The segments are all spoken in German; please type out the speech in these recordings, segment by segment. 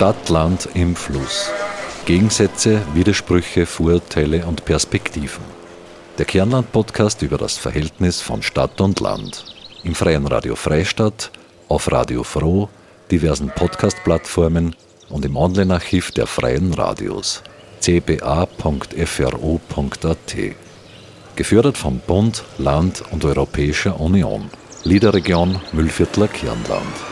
Stadt-Land im Fluss. Gegensätze, Widersprüche, Vorurteile und Perspektiven. Der Kernland-Podcast über das Verhältnis von Stadt und Land. Im Freien Radio Freistadt, auf Radio Froh, diversen Podcast-Plattformen und im Online-Archiv der Freien Radios cba.fro.at. Gefördert vom Bund, Land und Europäischer Union. Liederregion Müllviertler Kirnland.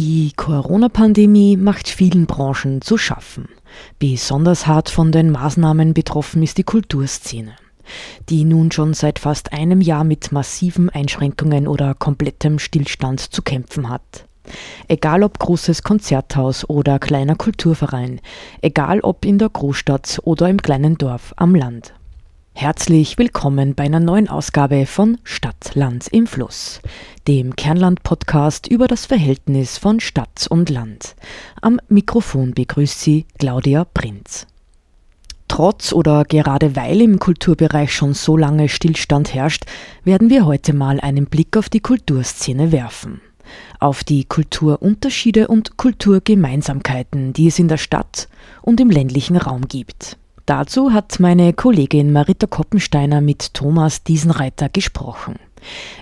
Die Corona-Pandemie macht vielen Branchen zu schaffen. Besonders hart von den Maßnahmen betroffen ist die Kulturszene, die nun schon seit fast einem Jahr mit massiven Einschränkungen oder komplettem Stillstand zu kämpfen hat. Egal ob großes Konzerthaus oder kleiner Kulturverein, egal ob in der Großstadt oder im kleinen Dorf am Land. Herzlich willkommen bei einer neuen Ausgabe von Stadt, Land im Fluss, dem Kernland-Podcast über das Verhältnis von Stadt und Land. Am Mikrofon begrüßt Sie Claudia Prinz. Trotz oder gerade weil im Kulturbereich schon so lange Stillstand herrscht, werden wir heute mal einen Blick auf die Kulturszene werfen auf die Kulturunterschiede und Kulturgemeinsamkeiten, die es in der Stadt und im ländlichen Raum gibt. Dazu hat meine Kollegin Marita Koppensteiner mit Thomas Diesenreiter gesprochen.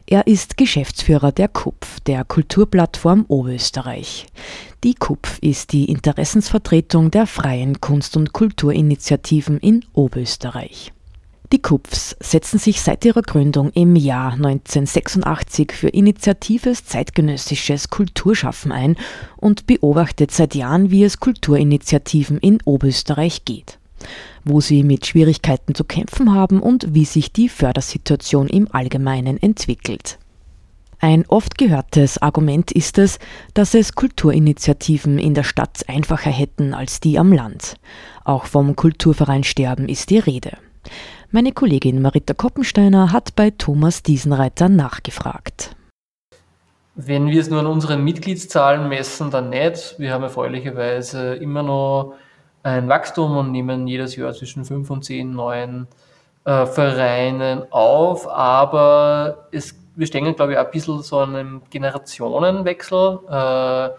Er ist Geschäftsführer der KUPF, der Kulturplattform Oberösterreich. Die KUPF ist die Interessensvertretung der freien Kunst- und Kulturinitiativen in Oberösterreich. Die KUPFs setzen sich seit ihrer Gründung im Jahr 1986 für initiatives zeitgenössisches Kulturschaffen ein und beobachtet seit Jahren, wie es Kulturinitiativen in Oberösterreich geht, wo sie mit Schwierigkeiten zu kämpfen haben und wie sich die Fördersituation im Allgemeinen entwickelt. Ein oft gehörtes Argument ist es, dass es Kulturinitiativen in der Stadt einfacher hätten als die am Land. Auch vom Kulturverein Sterben ist die Rede. Meine Kollegin Marita Koppensteiner hat bei Thomas Diesenreiter nachgefragt. Wenn wir es nur an unseren Mitgliedszahlen messen, dann nicht. Wir haben erfreulicherweise immer noch ein Wachstum und nehmen jedes Jahr zwischen fünf und zehn neuen äh, Vereinen auf, aber es, wir stehen, glaube ich, ein bisschen so einem Generationenwechsel. Äh,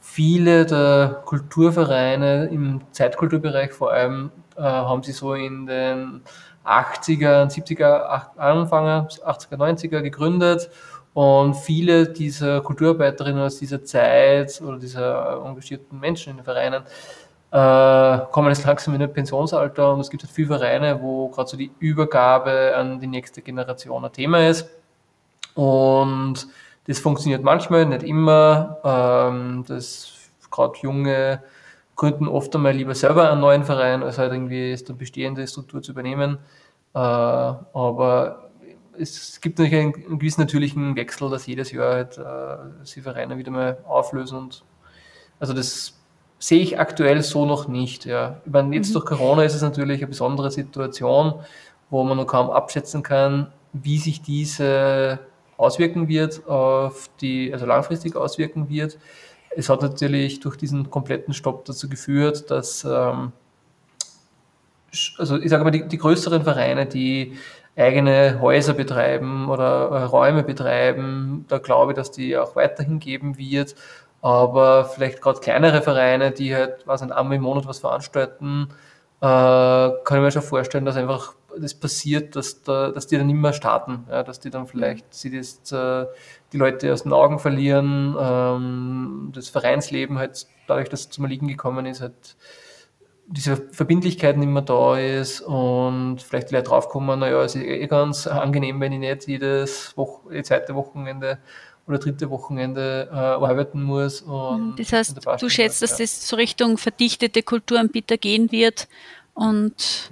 viele der Kulturvereine im Zeitkulturbereich vor allem äh, haben sie so in den 80er, 70er, Anfang 80er, 90er gegründet und viele dieser Kulturarbeiterinnen aus dieser Zeit oder dieser engagierten Menschen in den Vereinen äh, kommen jetzt langsam in ein Pensionsalter und es gibt halt viele Vereine, wo gerade so die Übergabe an die nächste Generation ein Thema ist. Und das funktioniert manchmal, nicht immer. Ähm, das gerade junge gründen oft einmal lieber selber einen neuen Verein, als halt irgendwie eine bestehende Struktur zu übernehmen. Äh, aber es gibt natürlich einen, einen, gewissen natürlichen Wechsel, dass jedes Jahr halt äh, sie Vereine wieder mal auflösen und also das sehe ich aktuell so noch nicht. Ja. Ich meine, jetzt mhm. durch Corona ist es natürlich eine besondere Situation, wo man noch kaum abschätzen kann, wie sich diese auswirken wird, auf die, also langfristig auswirken wird. Es hat natürlich durch diesen kompletten Stopp dazu geführt, dass, ähm, also ich sage mal, die, die, größeren Vereine, die eigene Häuser betreiben oder äh, Räume betreiben, da glaube ich, dass die auch weiterhin geben wird. Aber vielleicht gerade kleinere Vereine, die halt, was ein einmal im Monat was veranstalten, äh, kann ich mir schon vorstellen, dass einfach das passiert, dass, da, dass die dann immer starten, ja, dass die dann vielleicht sie das, äh, die Leute aus den Augen verlieren, ähm, das Vereinsleben halt dadurch, dass es zum Liegen gekommen ist, halt diese Verbindlichkeit nicht mehr da ist und vielleicht die Leute draufkommen, naja, es ist eh ganz angenehm, wenn ich nicht jedes Woche, zweite Wochenende oder dritte Wochenende äh, arbeiten muss. Mhm, das heißt, du schätzt, dass ja. das so Richtung verdichtete Kulturanbieter gehen wird und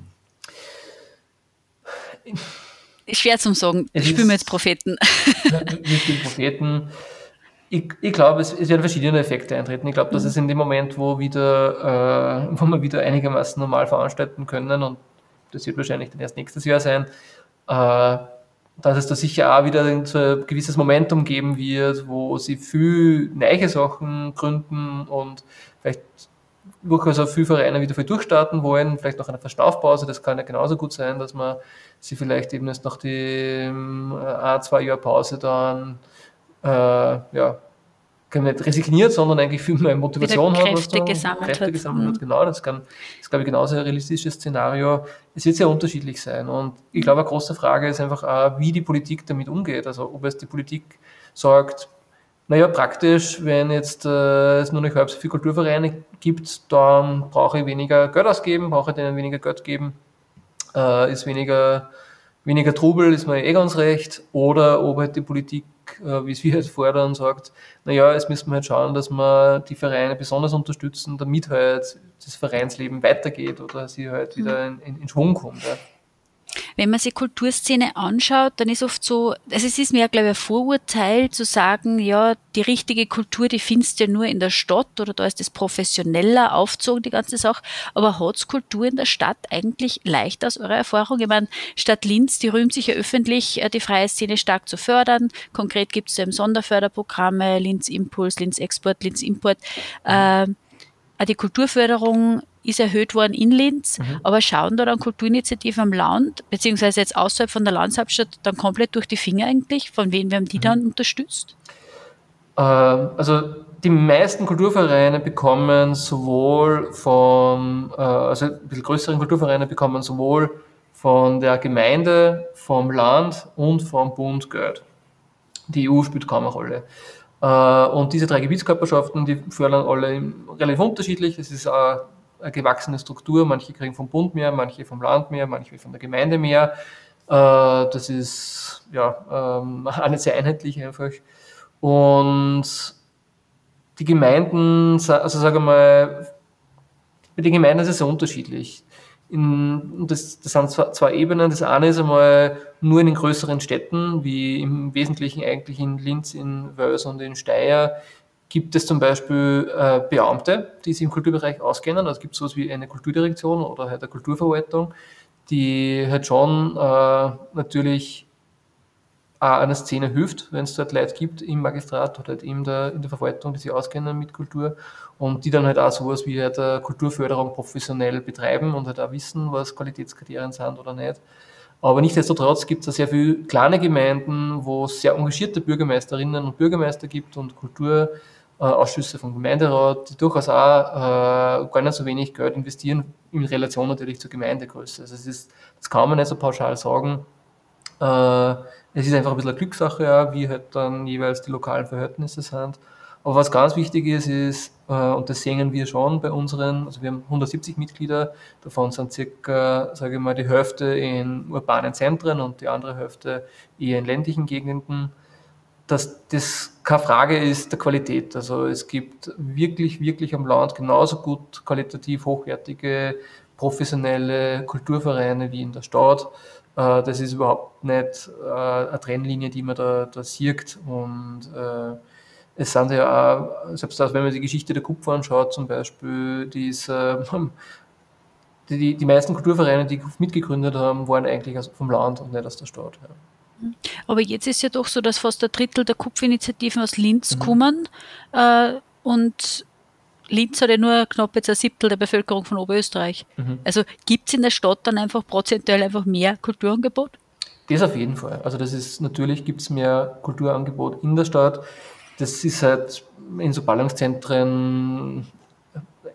schwer zum sagen. Ich mir jetzt Propheten. Wir spielen Propheten. Ich, ich glaube, es, es, werden verschiedene Effekte eintreten. Ich glaube, dass mhm. es in dem Moment, wo wieder, äh, wo wir wieder einigermaßen normal veranstalten können, und das wird wahrscheinlich dann erst nächstes Jahr sein, äh, dass es da sicher auch wieder so ein gewisses Momentum geben wird, wo sie viel neue Sachen gründen und vielleicht durchaus auch viele Vereine wieder viel durchstarten wollen, vielleicht nach einer Verschnaufpause. Das kann ja genauso gut sein, dass man sie vielleicht eben erst nach dem äh, ein, zwei Jahr Pause dann äh, ja, nicht resigniert, sondern eigentlich viel mehr Motivation Wieder Kräfte hat. Gesammelt Kräfte hat. gesammelt hat. Mhm. Genau, das kann, ist glaube ich genauso ein realistisches Szenario. Es wird sehr unterschiedlich sein und ich glaube, eine große Frage ist einfach auch, wie die Politik damit umgeht. Also ob es die Politik sagt, naja, praktisch, wenn jetzt äh, es nur noch halb so viele Kulturvereine gibt, dann brauche ich weniger Geld ausgeben, brauche ich denen weniger Geld geben, äh, ist weniger, weniger Trubel, ist mir eh ganz recht. Oder ob halt die Politik, wie es wir halt fordern, sagt, naja, jetzt müssen wir halt schauen, dass wir die Vereine besonders unterstützen, damit halt das Vereinsleben weitergeht oder sie halt wieder in, in, in Schwung kommt. Ja wenn man sich Kulturszene anschaut, dann ist oft so, also es ist mir, glaube ich, ein Vorurteil zu sagen, ja, die richtige Kultur, die findest du ja nur in der Stadt oder da ist das professioneller aufzogen, die ganze Sache. Aber hat's Kultur in der Stadt eigentlich leicht aus eurer Erfahrung? Ich meine, Stadt Linz, die rühmt sich ja öffentlich, äh, die freie Szene stark zu fördern. Konkret gibt es ja Sonderförderprogramme, Linz Impuls, Linz Export, Linz Import. Äh, die Kulturförderung ist erhöht worden in Linz, mhm. aber schauen da dann Kulturinitiativen am Land, beziehungsweise jetzt außerhalb von der Landeshauptstadt, dann komplett durch die Finger eigentlich? Von wem werden die mhm. dann unterstützt? Äh, also die meisten Kulturvereine bekommen sowohl von, äh, also ein bisschen größeren Kulturvereine bekommen sowohl von der Gemeinde, vom Land und vom Bund Geld. Die EU spielt kaum eine Rolle. Äh, und diese drei Gebietskörperschaften, die fördern alle relativ unterschiedlich. Es ist eine gewachsene Struktur. Manche kriegen vom Bund mehr, manche vom Land mehr, manche von der Gemeinde mehr. Äh, das ist ja ähm, alles sehr einheitlich einfach. Und die Gemeinden, also sage mal, bei den Gemeinden ist es sehr unterschiedlich. In, das, das sind zwei Ebenen. Das eine ist einmal nur in den größeren Städten, wie im Wesentlichen eigentlich in Linz, in Wels und in Steyr, gibt es zum Beispiel äh, Beamte, die sich im Kulturbereich auskennen. Also gibt es sowas wie eine Kulturdirektion oder halt eine Kulturverwaltung, die halt schon äh, natürlich auch einer Szene hilft, wenn es dort Leute gibt im Magistrat oder halt in der, in der Verwaltung, die sich auskennen mit Kultur und die dann halt auch sowas wie halt Kulturförderung professionell betreiben und halt auch wissen, was Qualitätskriterien sind oder nicht. Aber nichtsdestotrotz gibt es sehr viele kleine Gemeinden, wo es sehr engagierte Bürgermeisterinnen und Bürgermeister gibt und Kultur Ausschüsse vom Gemeinderat, die durchaus auch äh, gar nicht so wenig Geld investieren, in Relation natürlich zur Gemeindegröße. Also es ist, das kann man nicht so pauschal sagen. Äh, es ist einfach ein bisschen eine Glückssache, ja, wie halt dann jeweils die lokalen Verhältnisse sind. Aber was ganz wichtig ist, ist, äh, und das sehen wir schon bei unseren, also wir haben 170 Mitglieder, davon sind circa, sage ich mal, die Hälfte in urbanen Zentren und die andere Hälfte eher in ländlichen Gegenden dass das keine Frage ist der Qualität. Also es gibt wirklich, wirklich am Land genauso gut qualitativ hochwertige, professionelle Kulturvereine wie in der Stadt. Äh, das ist überhaupt nicht äh, eine Trennlinie, die man da, da sieht. Und äh, es sind ja auch, selbst auch, wenn man die Geschichte der Kupfer anschaut, zum Beispiel, die ist, die, die meisten Kulturvereine, die mitgegründet haben, waren eigentlich vom Land und nicht aus der Stadt. Aber jetzt ist ja doch so, dass fast ein Drittel der Kupfinitiativen aus Linz mhm. kommen äh, und Linz hat ja nur knapp jetzt ein Siebtel der Bevölkerung von Oberösterreich. Mhm. Also gibt es in der Stadt dann einfach prozentuell einfach mehr Kulturangebot? Das auf jeden Fall. Also das ist natürlich gibt es mehr Kulturangebot in der Stadt. Das ist halt in so Ballungszentren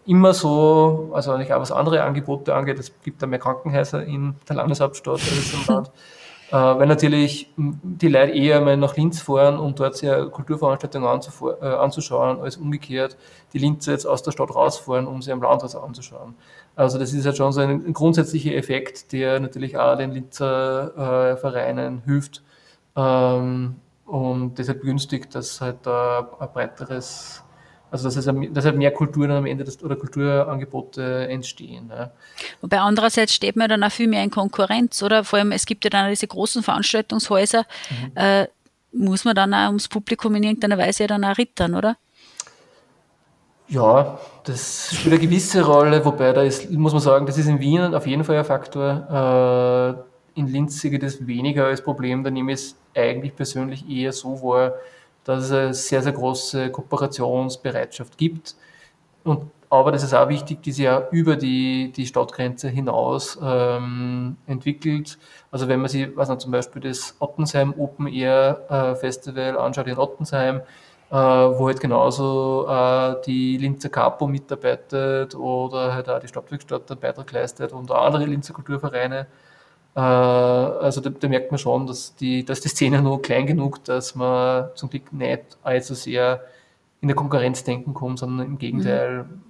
immer so, also eigentlich auch was andere Angebote angeht. Es gibt da mehr Krankenhäuser in der Landeshauptstadt als im Land. Äh, weil natürlich die Leute eher mal nach Linz fahren, um dort sich eine Kulturveranstaltung äh, anzuschauen, als umgekehrt die Linzer jetzt aus der Stadt rausfahren, um sie am Land was anzuschauen. Also das ist halt schon so ein, ein grundsätzlicher Effekt, der natürlich auch den Linzer äh, Vereinen hilft ähm, und deshalb begünstigt, dass halt ein breiteres also dass, es, dass halt mehr Kulturen am Ende des, oder Kulturangebote entstehen. Ja. Wobei andererseits steht man dann auch viel mehr in Konkurrenz, oder? Vor allem, es gibt ja dann diese großen Veranstaltungshäuser, mhm. äh, muss man dann auch ums Publikum in irgendeiner Weise dann auch rittern, oder? Ja, das spielt eine gewisse Rolle, wobei da ist, muss man sagen, das ist in Wien auf jeden Fall ein Faktor. Äh, in Linz sehe ich das weniger als Problem, da nehme ich es eigentlich persönlich eher so wahr, dass es eine sehr, sehr große Kooperationsbereitschaft gibt. Und aber das ist auch wichtig, die sich ja über die, die Stadtgrenze hinaus ähm, entwickelt. Also wenn man sich, was zum Beispiel das Ottensheim Open Air äh, Festival anschaut in Ottensheim, äh, wo halt genauso äh, die Linzer Capo mitarbeitet oder halt auch die Stadtwerkstatt einen Beitrag leistet und andere Linzer Kulturvereine. Äh, also da, da, merkt man schon, dass die, dass die Szene noch klein genug, dass man zum Glück nicht allzu sehr in der Konkurrenz denken kommt, sondern im Gegenteil, mhm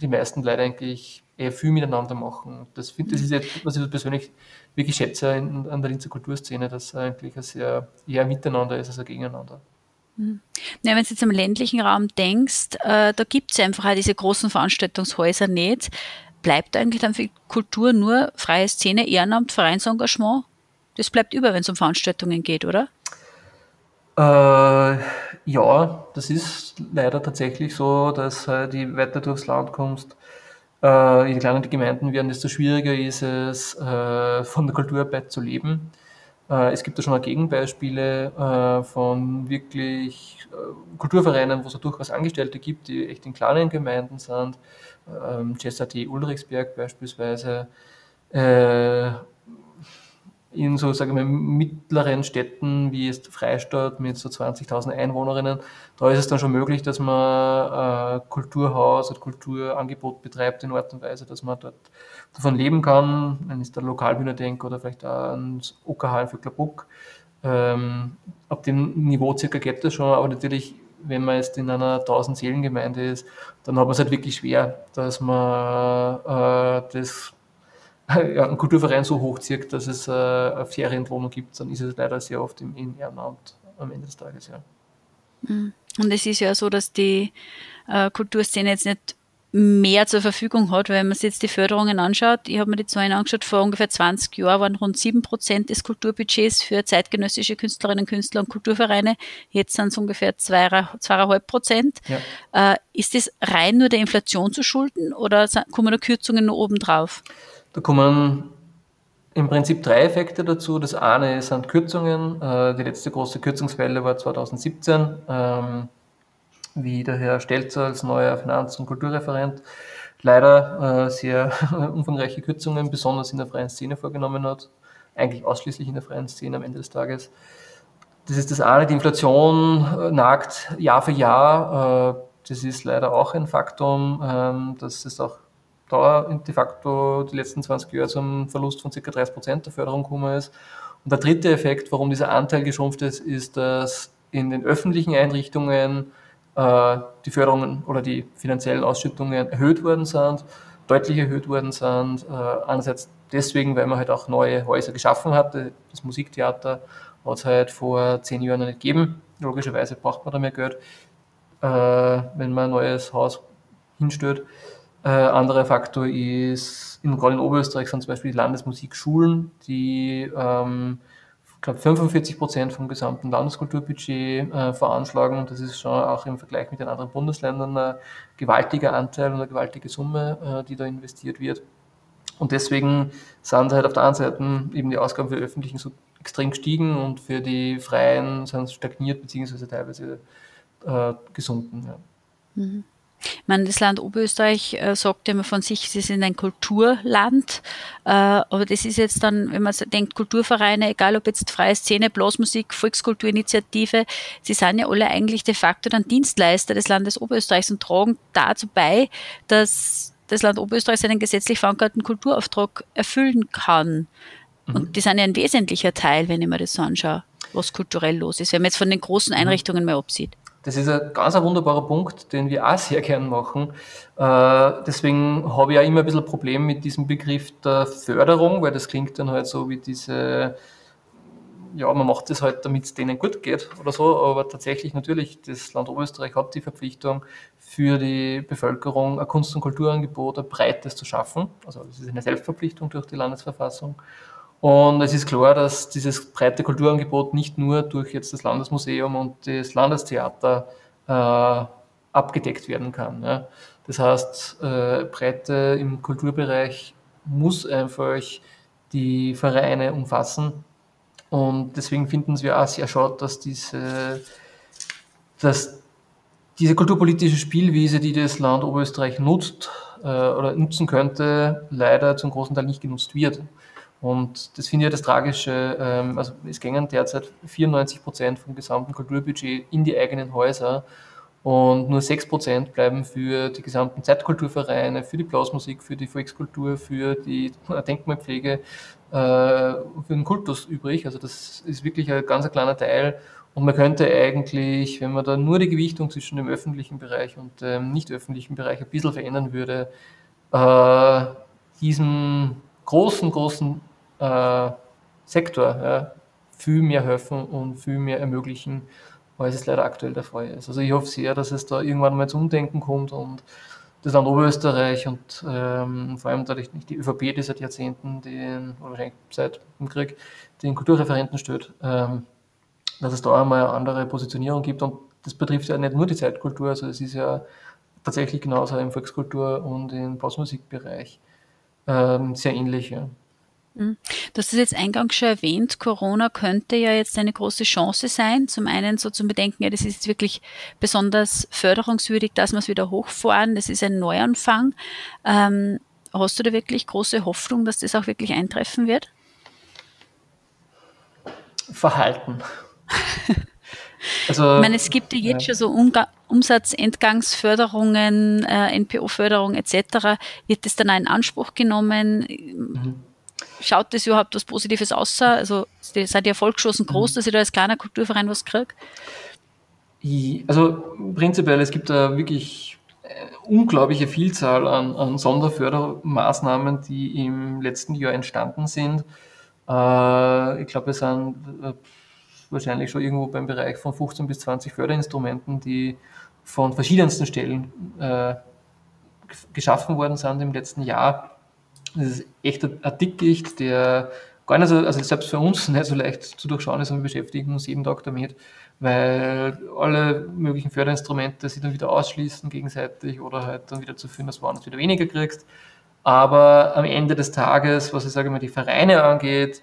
die meisten Leute eigentlich eher viel miteinander machen. Das, find, das ist jetzt, was ich persönlich wirklich schätze in, an der Linzer Kulturszene, dass eigentlich ein sehr eher miteinander ist als ein Gegeneinander. Mhm. Ja, wenn du jetzt im ländlichen Raum denkst, äh, da gibt es einfach auch diese großen Veranstaltungshäuser nicht. Bleibt eigentlich dann für Kultur nur freie Szene, Ehrenamt, Vereinsengagement? Das bleibt über, wenn es um Veranstaltungen geht, oder? Äh, ja, das ist leider tatsächlich so, dass äh, die weiter durchs Land kommst, äh, je kleiner die Gemeinden werden, desto schwieriger ist es, äh, von der Kulturarbeit zu leben. Äh, es gibt da schon auch Gegenbeispiele äh, von wirklich äh, Kulturvereinen, wo es durchaus Angestellte gibt, die echt in kleinen Gemeinden sind. Ähm, CSAT Ulrichsberg beispielsweise in so, sagen wir, mittleren Städten wie jetzt Freistadt mit so 20.000 Einwohnerinnen, da ist es dann schon möglich, dass man äh, Kulturhaus oder Kulturangebot betreibt in Art und Weise, dass man dort davon leben kann. Wenn ich da Lokalbühne denke oder vielleicht auch ans OKH für Klabuck. Ähm, ab dem Niveau circa geht das schon, aber natürlich, wenn man jetzt in einer 1000-Seelen-Gemeinde ist, dann hat man es halt wirklich schwer, dass man äh, das ja, ein Kulturverein so hochzieht, dass es äh, eine Ferienwohnung gibt, dann ist es leider sehr oft im, im Ehrenamt am Ende des Tages, ja. Mhm. Und es ist ja so, dass die äh, Kulturszene jetzt nicht mehr zur Verfügung hat, wenn man sich jetzt die Förderungen anschaut. Ich habe mir die Zahlen angeschaut, vor ungefähr 20 Jahren waren rund 7 Prozent des Kulturbudgets für zeitgenössische Künstlerinnen, Künstler und Kulturvereine. Jetzt sind es ungefähr 2,5 Prozent. Ja. Äh, ist das rein nur der Inflation zu schulden oder kommen da Kürzungen noch oben drauf? Da kommen im Prinzip drei Effekte dazu. Das eine sind Kürzungen. Äh, die letzte große Kürzungswelle war 2017, ähm, wie der Herr Stelzer als neuer Finanz- und Kulturreferent leider äh, sehr umfangreiche Kürzungen, besonders in der freien Szene vorgenommen hat. Eigentlich ausschließlich in der freien Szene am Ende des Tages. Das ist das eine. Die Inflation äh, nagt Jahr für Jahr. Das ist leider auch ein Faktum, ähm, dass es auch da de facto die letzten 20 Jahre zum Verlust von ca. 30 Prozent der Förderung gekommen ist. Und der dritte Effekt, warum dieser Anteil geschrumpft ist, ist, dass in den öffentlichen Einrichtungen äh, die Förderungen oder die finanziellen Ausschüttungen erhöht worden sind, deutlich erhöht worden sind. Äh, einerseits deswegen, weil man halt auch neue Häuser geschaffen hatte. Das Musiktheater hat es halt vor zehn Jahren noch nicht gegeben. Logischerweise braucht man da mehr Geld, äh, wenn man ein neues Haus hinstellt. Äh, anderer Faktor ist, in, gerade in Oberösterreich sind zum Beispiel die Landesmusikschulen, die ähm, glaube 45 Prozent vom gesamten Landeskulturbudget äh, veranschlagen. Und das ist schon auch im Vergleich mit den anderen Bundesländern ein gewaltiger Anteil und eine gewaltige Summe, äh, die da investiert wird. Und deswegen sind halt auf der einen Seite eben die Ausgaben für die Öffentlichen so extrem gestiegen und für die Freien sind stagniert beziehungsweise teilweise äh, gesunken. Ja. Mhm. Ich meine, das Land Oberösterreich äh, sagt immer von sich, sie sind ein Kulturland. Äh, aber das ist jetzt dann, wenn man denkt, Kulturvereine, egal ob jetzt freie Szene, Blasmusik, Volkskulturinitiative, sie sind ja alle eigentlich de facto dann Dienstleister des Landes Oberösterreichs und tragen dazu bei, dass das Land Oberösterreich seinen gesetzlich verankerten Kulturauftrag erfüllen kann. Mhm. Und die sind ja ein wesentlicher Teil, wenn ich mir das so anschaue, was kulturell los ist, wenn man jetzt von den großen mhm. Einrichtungen mal absieht. Das ist ein ganz ein wunderbarer Punkt, den wir auch sehr gern machen. Äh, deswegen habe ich auch immer ein bisschen Problem mit diesem Begriff der Förderung, weil das klingt dann halt so wie diese, ja, man macht das halt, damit es denen gut geht oder so, aber tatsächlich natürlich, das Land Oberösterreich hat die Verpflichtung, für die Bevölkerung ein Kunst- und Kulturangebot, ein breites zu schaffen. Also das ist eine Selbstverpflichtung durch die Landesverfassung. Und es ist klar, dass dieses breite Kulturangebot nicht nur durch jetzt das Landesmuseum und das Landestheater äh, abgedeckt werden kann. Ja. Das heißt, äh, Breite im Kulturbereich muss einfach die Vereine umfassen. Und deswegen finden wir auch sehr schade, dass diese, dass diese kulturpolitische Spielwiese, die das Land Oberösterreich nutzt äh, oder nutzen könnte, leider zum großen Teil nicht genutzt wird. Und das finde ich ja das Tragische. Ähm, also es gingen derzeit 94 Prozent vom gesamten Kulturbudget in die eigenen Häuser und nur 6 Prozent bleiben für die gesamten Zeitkulturvereine, für die Blasmusik, für die Volkskultur, für die Denkmalpflege, äh, für den Kultus übrig. Also das ist wirklich ein ganz kleiner Teil. Und man könnte eigentlich, wenn man da nur die Gewichtung zwischen dem öffentlichen Bereich und dem nicht öffentlichen Bereich ein bisschen verändern würde, äh, diesem großen, großen äh, Sektor ja, viel mehr helfen und viel mehr ermöglichen, als es leider aktuell der Fall ist. Also ich hoffe sehr, dass es da irgendwann mal zum Umdenken kommt und das Land Oberösterreich und ähm, vor allem dadurch nicht die ÖVP, die seit Jahrzehnten den, oder wahrscheinlich seit dem Krieg den Kulturreferenten stellt, ähm, dass es da einmal eine andere Positionierung gibt und das betrifft ja nicht nur die Zeitkultur, also es ist ja tatsächlich genauso im Volkskultur- und im Blasmusikbereich ähm, sehr ähnlich. Ja. Mhm. Du hast es jetzt eingangs schon erwähnt, Corona könnte ja jetzt eine große Chance sein. Zum einen so zum Bedenken, ja, das ist jetzt wirklich besonders förderungswürdig, dass wir es wieder hochfahren. Das ist ein Neuanfang. Ähm, hast du da wirklich große Hoffnung, dass das auch wirklich eintreffen wird? Verhalten. Also, ich meine, es gibt ja jetzt ja. schon so Umga Umsatzentgangsförderungen, äh, NPO-Förderung etc. Wird das dann auch in Anspruch genommen? Mhm schaut das überhaupt was Positives aus? Also seid ihr Volkschancen groß, dass ihr da als kleiner Kulturverein was kriegt? Also prinzipiell, es gibt da wirklich unglaubliche Vielzahl an, an Sonderfördermaßnahmen, die im letzten Jahr entstanden sind. Äh, ich glaube, wir sind äh, wahrscheinlich schon irgendwo beim Bereich von 15 bis 20 Förderinstrumenten, die von verschiedensten Stellen äh, geschaffen worden sind im letzten Jahr. Das ist echt ein Dickicht, der gar nicht so, also selbst für uns nicht so leicht zu durchschauen ist und wir beschäftigen uns jeden Tag damit, weil alle möglichen Förderinstrumente sich dann wieder ausschließen gegenseitig oder halt dann wieder zu führen, dass du woanders wieder weniger kriegst. Aber am Ende des Tages, was ich sage mal die Vereine angeht,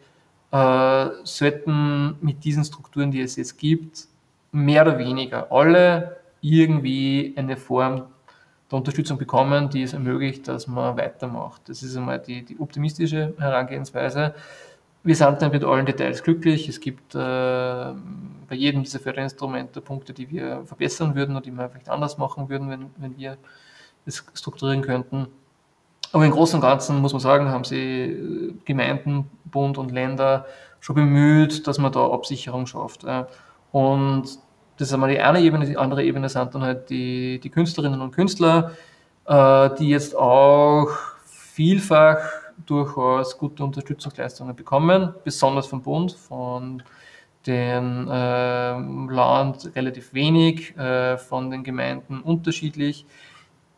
äh, sollten mit diesen Strukturen, die es jetzt gibt, mehr oder weniger alle irgendwie eine Form der Unterstützung bekommen, die es ermöglicht, dass man weitermacht. Das ist einmal die, die optimistische Herangehensweise. Wir sind dann mit allen Details glücklich. Es gibt äh, bei jedem dieser Förderinstrumente Punkte, die wir verbessern würden oder die wir vielleicht anders machen würden, wenn, wenn wir es strukturieren könnten. Aber im Großen und Ganzen muss man sagen, haben sie äh, Gemeinden, Bund und Länder schon bemüht, dass man da Absicherung schafft. Und das ist einmal die eine Ebene. Die andere Ebene sind dann halt die, die Künstlerinnen und Künstler, äh, die jetzt auch vielfach durchaus gute Unterstützungsleistungen bekommen, besonders vom Bund, von den äh, Land relativ wenig, äh, von den Gemeinden unterschiedlich.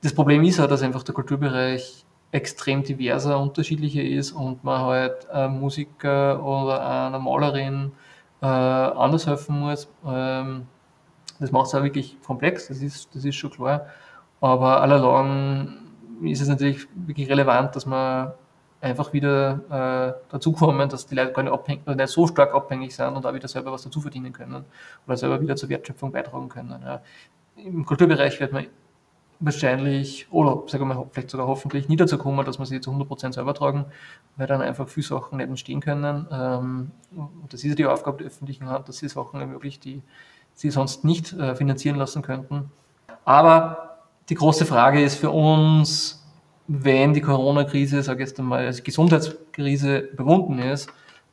Das Problem ist halt, dass einfach der Kulturbereich extrem diverser, unterschiedlicher ist und man halt einem Musiker oder einer Malerin äh, anders helfen muss. Ähm, das macht es auch wirklich komplex, das ist, das ist schon klar. Aber allalong ist es natürlich wirklich relevant, dass man einfach wieder äh, dazukommen, dass die Leute gar nicht, nicht so stark abhängig sind und auch wieder selber was dazu verdienen können oder selber wieder zur Wertschöpfung beitragen können. Ja. Im Kulturbereich wird man wahrscheinlich, oder sagen wir vielleicht sogar hoffentlich, nie dazu kommen, dass man sie zu 100% selber tragen, weil dann einfach viele Sachen nicht entstehen können. Ähm, und das ist ja die Aufgabe der öffentlichen Hand, dass sie Sachen ermöglicht, die sie sonst nicht äh, finanzieren lassen könnten. Aber die große Frage ist für uns, wenn die Corona-Krise, sage ich jetzt einmal, als Gesundheitskrise überwunden ist,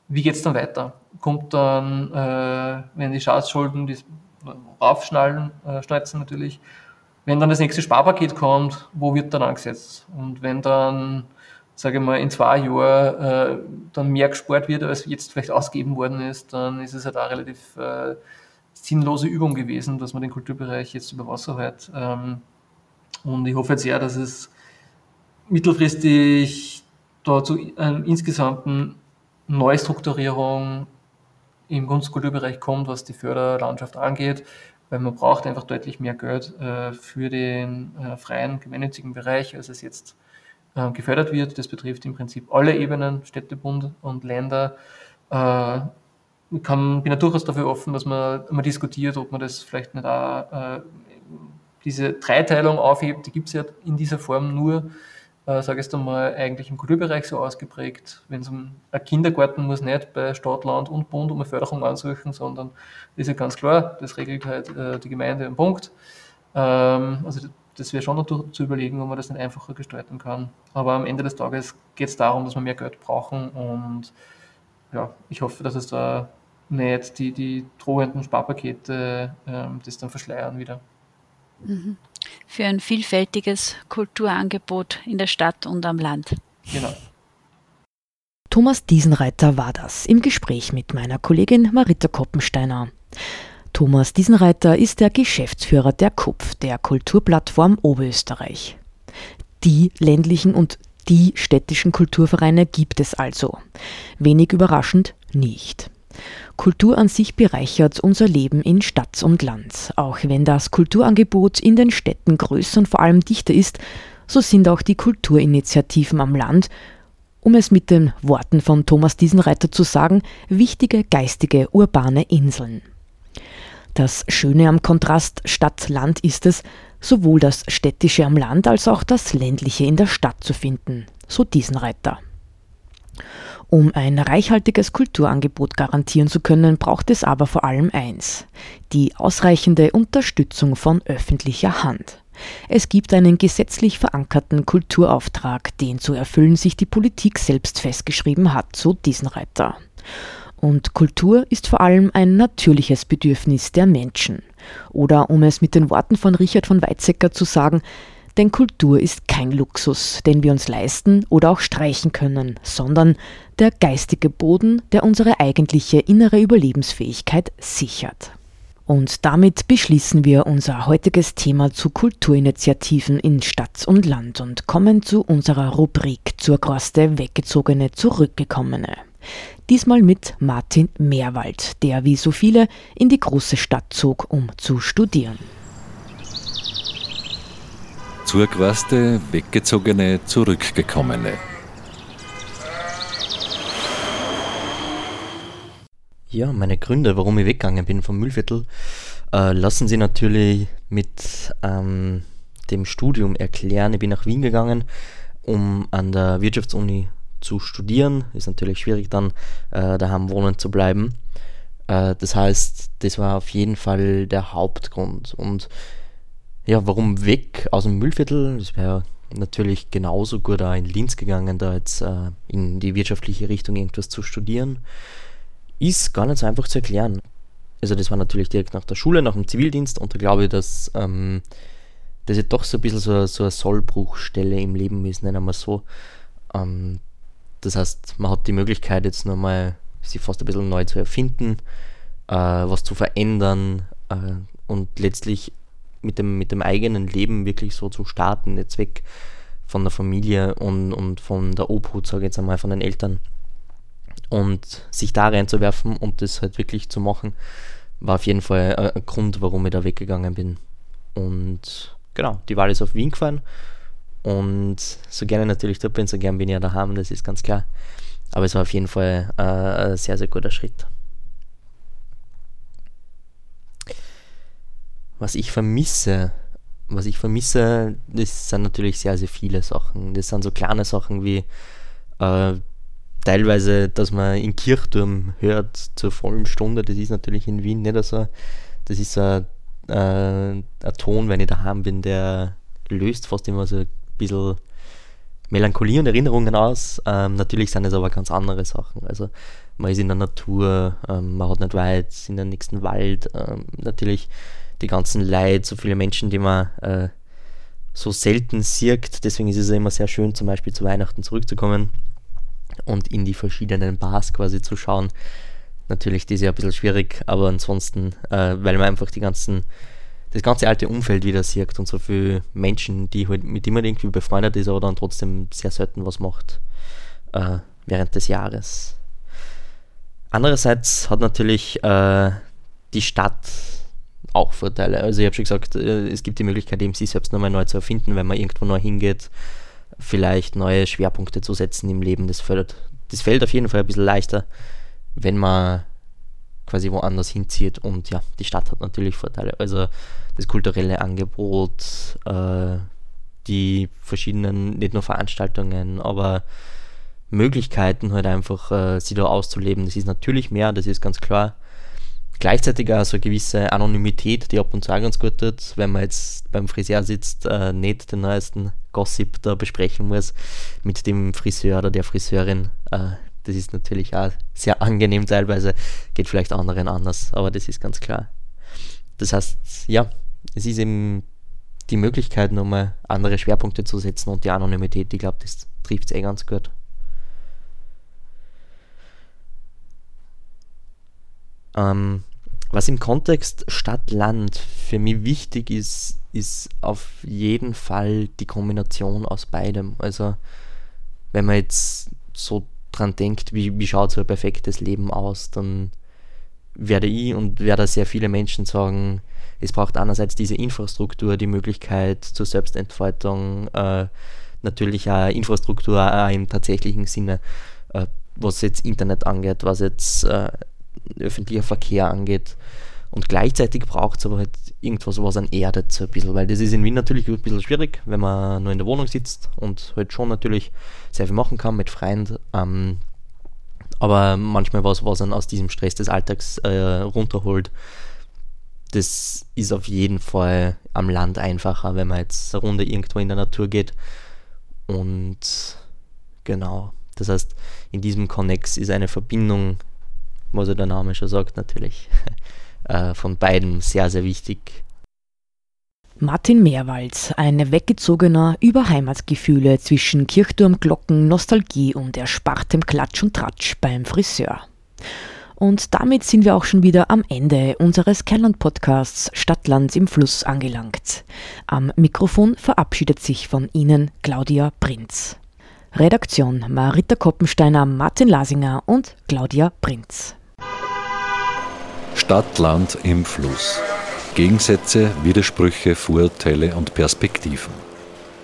wie geht es dann weiter? Kommt dann, äh, wenn die Staatsschulden die raufschnallen, äh, schnalzen natürlich, wenn dann das nächste Sparpaket kommt, wo wird dann angesetzt? Und wenn dann, sage ich mal, in zwei Jahren äh, dann mehr gespart wird, als jetzt vielleicht ausgegeben worden ist, dann ist es halt auch relativ äh, sinnlose Übung gewesen, dass man den Kulturbereich jetzt über Wasser hält. Ähm, und ich hoffe jetzt sehr, dass es mittelfristig da zu einer insgesamten Neustrukturierung im Kunstkulturbereich kommt, was die Förderlandschaft angeht, weil man braucht einfach deutlich mehr Geld äh, für den äh, freien, gemeinnützigen Bereich, als es jetzt äh, gefördert wird. Das betrifft im Prinzip alle Ebenen, Städte, Bund und Länder ich kann, bin ja durchaus dafür offen, dass man mal diskutiert, ob man das vielleicht nicht auch äh, diese Dreiteilung aufhebt, die gibt es ja in dieser Form nur, äh, sage ich jetzt einmal, eigentlich im Kulturbereich so ausgeprägt. Wenn es um ein Kindergarten muss nicht bei Stadt, Land und Bund um eine Förderung ansuchen, sondern ist ja ganz klar, das regelt halt äh, die Gemeinde im Punkt. Ähm, also das wäre schon noch zu überlegen, ob man das nicht einfacher gestalten kann. Aber am Ende des Tages geht es darum, dass wir mehr Geld brauchen und ja, ich hoffe, dass es da nicht die, die drohenden Sparpakete ähm, das dann verschleiern wieder. Mhm. Für ein vielfältiges Kulturangebot in der Stadt und am Land. Genau. Thomas Diesenreiter war das im Gespräch mit meiner Kollegin Marita Koppensteiner. Thomas Diesenreiter ist der Geschäftsführer der KUPF, der Kulturplattform Oberösterreich. Die ländlichen und die städtischen Kulturvereine gibt es also. Wenig überraschend nicht. Kultur an sich bereichert unser Leben in Stadt und Land. Auch wenn das Kulturangebot in den Städten größer und vor allem dichter ist, so sind auch die Kulturinitiativen am Land, um es mit den Worten von Thomas Diesenreiter zu sagen, wichtige geistige urbane Inseln. Das Schöne am Kontrast Stadt-Land ist es, sowohl das Städtische am Land als auch das Ländliche in der Stadt zu finden, so Diesenreiter. Um ein reichhaltiges Kulturangebot garantieren zu können, braucht es aber vor allem eins, die ausreichende Unterstützung von öffentlicher Hand. Es gibt einen gesetzlich verankerten Kulturauftrag, den zu erfüllen sich die Politik selbst festgeschrieben hat, so Diesenreiter. Und Kultur ist vor allem ein natürliches Bedürfnis der Menschen. Oder um es mit den Worten von Richard von Weizsäcker zu sagen, denn Kultur ist kein Luxus, den wir uns leisten oder auch streichen können, sondern der geistige Boden, der unsere eigentliche innere Überlebensfähigkeit sichert. Und damit beschließen wir unser heutiges Thema zu Kulturinitiativen in Stadt und Land und kommen zu unserer Rubrik zur Kroste Weggezogene Zurückgekommene. Diesmal mit Martin Meerwald, der wie so viele in die große Stadt zog, um zu studieren. Zurquaste, weggezogene, zurückgekommene. Ja, meine Gründe, warum ich weggegangen bin vom Müllviertel, äh, lassen Sie natürlich mit ähm, dem Studium erklären. Ich bin nach Wien gegangen, um an der Wirtschaftsuni zu studieren. Ist natürlich schwierig dann äh, daheim wohnen zu bleiben. Äh, das heißt, das war auf jeden Fall der Hauptgrund. Und ja, warum weg aus dem Müllviertel? Das wäre natürlich genauso gut auch in Linz gegangen, da jetzt äh, in die wirtschaftliche Richtung irgendwas zu studieren. Ist gar nicht so einfach zu erklären. Also das war natürlich direkt nach der Schule, nach dem Zivildienst und da glaube ich, dass ähm, das ja doch so ein bisschen so, so eine Sollbruchstelle im Leben ist, nennen wir so. Ähm, das heißt, man hat die Möglichkeit jetzt nochmal sich fast ein bisschen neu zu erfinden, äh, was zu verändern äh, und letztlich mit dem, mit dem eigenen Leben wirklich so zu starten, jetzt weg von der Familie und, und von der Obhut, sage ich jetzt einmal, von den Eltern. Und sich da reinzuwerfen und das halt wirklich zu machen, war auf jeden Fall ein, ein Grund, warum ich da weggegangen bin. Und genau, die Wahl ist auf Wien gefallen. Und so gerne natürlich dort bin, so gern bin ich ja daheim, das ist ganz klar. Aber es war auf jeden Fall äh, ein sehr, sehr guter Schritt. Was ich vermisse, was ich vermisse, das sind natürlich sehr, sehr viele Sachen. Das sind so kleine Sachen wie äh, teilweise, dass man in Kirchturm hört zur vollen Stunde. Das ist natürlich in Wien nicht so. Das ist ein, äh, ein Ton, wenn ich daheim bin, der löst fast immer so ein bisschen Melancholie und Erinnerungen aus. Ähm, natürlich sind es aber ganz andere Sachen. Also man ist in der Natur, ähm, man hat nicht weit in den nächsten Wald. Ähm, natürlich die ganzen Leid, so viele Menschen, die man äh, so selten sieht. Deswegen ist es ja immer sehr schön, zum Beispiel zu Weihnachten zurückzukommen und in die verschiedenen Bars quasi zu schauen. Natürlich, das ist ja ein bisschen schwierig, aber ansonsten, äh, weil man einfach die ganzen, das ganze alte Umfeld wieder sieht und so viele Menschen, die halt, mit man irgendwie befreundet ist, aber dann trotzdem sehr selten was macht äh, während des Jahres. Andererseits hat natürlich äh, die Stadt auch Vorteile. Also ich habe schon gesagt, äh, es gibt die Möglichkeit, eben sich selbst nochmal neu zu erfinden, wenn man irgendwo neu hingeht, vielleicht neue Schwerpunkte zu setzen im Leben. Das fällt, das fällt auf jeden Fall ein bisschen leichter, wenn man quasi woanders hinzieht. Und ja, die Stadt hat natürlich Vorteile. Also das kulturelle Angebot, äh, die verschiedenen, nicht nur Veranstaltungen, aber Möglichkeiten halt einfach, äh, sie da auszuleben. Das ist natürlich mehr, das ist ganz klar. Gleichzeitig auch so eine gewisse Anonymität, die ab und zu auch ganz gut tut, wenn man jetzt beim Friseur sitzt, äh, nicht den neuesten Gossip da besprechen muss mit dem Friseur oder der Friseurin. Äh, das ist natürlich auch sehr angenehm teilweise, geht vielleicht anderen anders, aber das ist ganz klar. Das heißt, ja, es ist eben die Möglichkeit, nochmal andere Schwerpunkte zu setzen und die Anonymität, ich glaube, das trifft es eh ganz gut. Ähm, was im Kontext Stadt-Land für mich wichtig ist, ist auf jeden Fall die Kombination aus beidem. Also wenn man jetzt so dran denkt, wie, wie schaut so ein perfektes Leben aus, dann werde ich und werde sehr viele Menschen sagen, es braucht einerseits diese Infrastruktur, die Möglichkeit zur Selbstentfaltung, äh, natürlich auch Infrastruktur auch im tatsächlichen Sinne, äh, was jetzt Internet angeht, was jetzt äh, öffentlicher Verkehr angeht. Und gleichzeitig braucht es aber halt irgendwas, was an erdet so ein bisschen, weil das ist in Wien natürlich ein bisschen schwierig, wenn man nur in der Wohnung sitzt und halt schon natürlich sehr viel machen kann mit Freunden. Ähm, aber manchmal was, was einen aus diesem Stress des Alltags äh, runterholt, das ist auf jeden Fall am Land einfacher, wenn man jetzt eine Runde irgendwo in der Natur geht. Und genau, das heißt, in diesem Connex ist eine Verbindung, ja der Name schon sagt, natürlich, äh, von beiden sehr, sehr wichtig. Martin Meerwald, ein Weggezogener über Heimatgefühle zwischen Kirchturmglocken, Nostalgie und erspartem Klatsch und Tratsch beim Friseur. Und damit sind wir auch schon wieder am Ende unseres Kernland-Podcasts Stadtland im Fluss angelangt. Am Mikrofon verabschiedet sich von Ihnen Claudia Prinz. Redaktion Marita Koppensteiner, Martin Lasinger und Claudia Prinz. Stadt-Land im Fluss. Gegensätze, Widersprüche, Vorurteile und Perspektiven.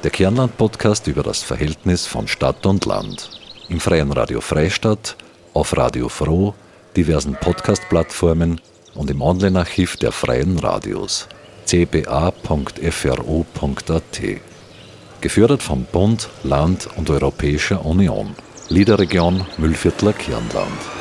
Der Kernland-Podcast über das Verhältnis von Stadt und Land. Im Freien Radio Freistadt, auf Radio Froh, diversen Podcast-Plattformen und im Online-Archiv der Freien Radios cba.fro.at. Gefördert vom Bund, Land und Europäischer Union. Liederregion Müllviertler Kirnland.